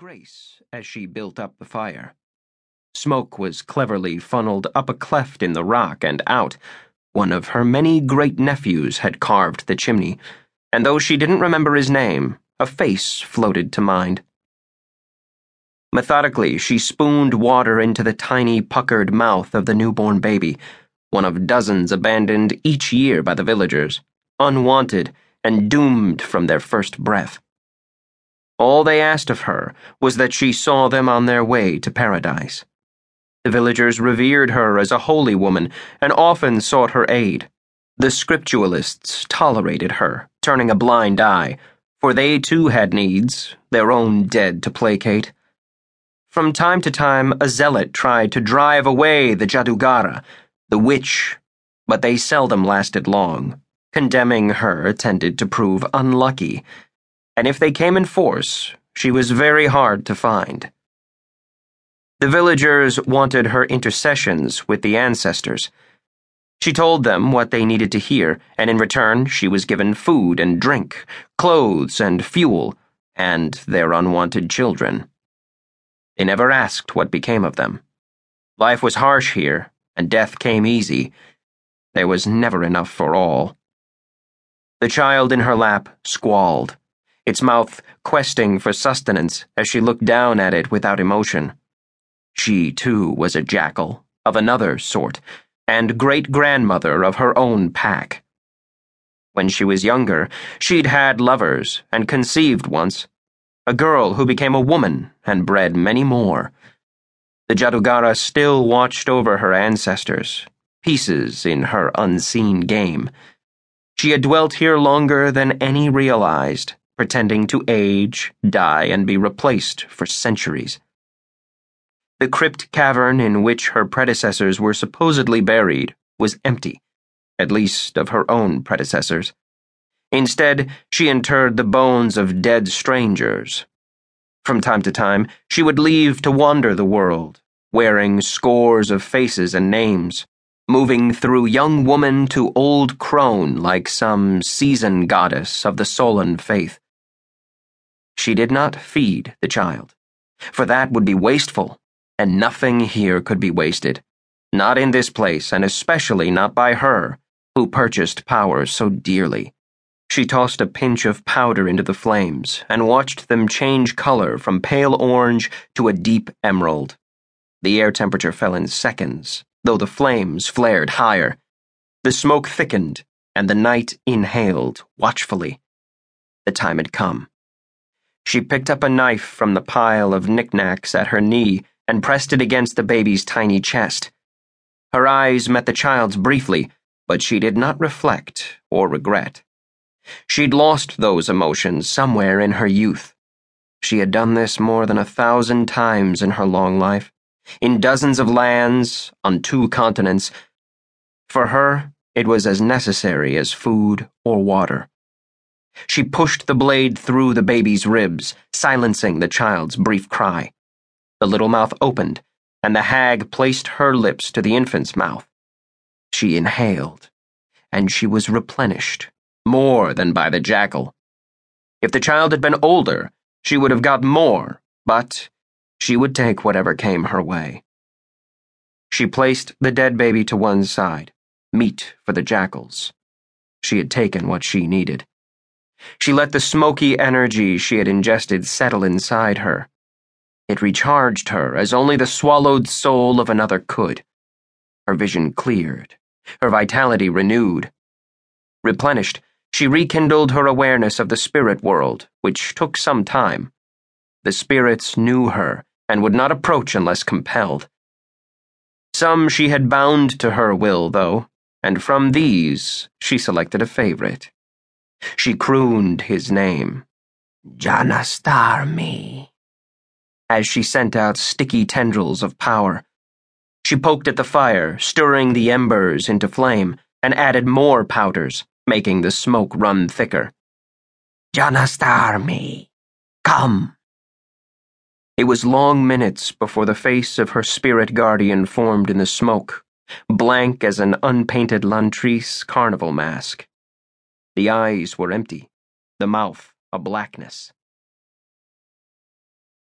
grace as she built up the fire. Smoke was cleverly funneled up a cleft in the rock and out. One of her many great nephews had carved the chimney, and though she didn't remember his name, a face floated to mind. Methodically, she spooned water into the tiny, puckered mouth of the newborn baby, one of dozens abandoned each year by the villagers, unwanted and doomed from their first breath. All they asked of her was that she saw them on their way to paradise. The villagers revered her as a holy woman and often sought her aid. The scripturalists tolerated her, turning a blind eye, for they too had needs, their own dead to placate. From time to time, a zealot tried to drive away the Jadugara, the witch, but they seldom lasted long. Condemning her tended to prove unlucky and if they came in force, she was very hard to find. The villagers wanted her intercessions with the ancestors. She told them what they needed to hear, and in return, she was given food and drink, clothes and fuel, and their unwanted children. They never asked what became of them. Life was harsh here, and death came easy. There was never enough for all. The child in her lap squalled its mouth questing for sustenance as she looked down at it without emotion. She, too, was a jackal, of another sort, and great grandmother of her own pack. When she was younger, she'd had lovers and conceived once, a girl who became a woman and bred many more. The Jadugara still watched over her ancestors, pieces in her unseen game. She had dwelt here longer than any realized pretending to age, die, and be replaced for centuries. The crypt cavern in which her predecessors were supposedly buried was empty, at least of her own predecessors. Instead, she interred the bones of dead strangers. From time to time, she would leave to wander the world, wearing scores of faces and names, moving through young woman to old crone like some season goddess of the Sollan faith. She did not feed the child, for that would be wasteful, and nothing here could be wasted. Not in this place, and especially not by her, who purchased power so dearly. She tossed a pinch of powder into the flames and watched them change color from pale orange to a deep emerald. The air temperature fell in seconds, though the flames flared higher. The smoke thickened, and the night inhaled watchfully. The time had come. She picked up a knife from the pile of knickknacks at her knee and pressed it against the baby's tiny chest. Her eyes met the child's briefly, but she did not reflect or regret. She'd lost those emotions somewhere in her youth. She had done this more than a thousand times in her long life, in dozens of lands, on two continents. For her, it was as necessary as food or water. She pushed the blade through the baby's ribs, silencing the child's brief cry. The little mouth opened, and the hag placed her lips to the infant's mouth. She inhaled, and she was replenished, more than by the jackal. If the child had been older, she would have got more, but she would take whatever came her way. She placed the dead baby to one side, meat for the jackals. She had taken what she needed. She let the smoky energy she had ingested settle inside her. It recharged her as only the swallowed soul of another could. Her vision cleared, her vitality renewed. Replenished, she rekindled her awareness of the spirit world, which took some time. The spirits knew her and would not approach unless compelled. Some she had bound to her will, though, and from these she selected a favorite. She crooned his name, Janastarmi, as she sent out sticky tendrils of power. She poked at the fire, stirring the embers into flame, and added more powders, making the smoke run thicker. Janastarmi, come. It was long minutes before the face of her spirit guardian formed in the smoke, blank as an unpainted Lantris carnival mask. The eyes were empty, the mouth a blackness.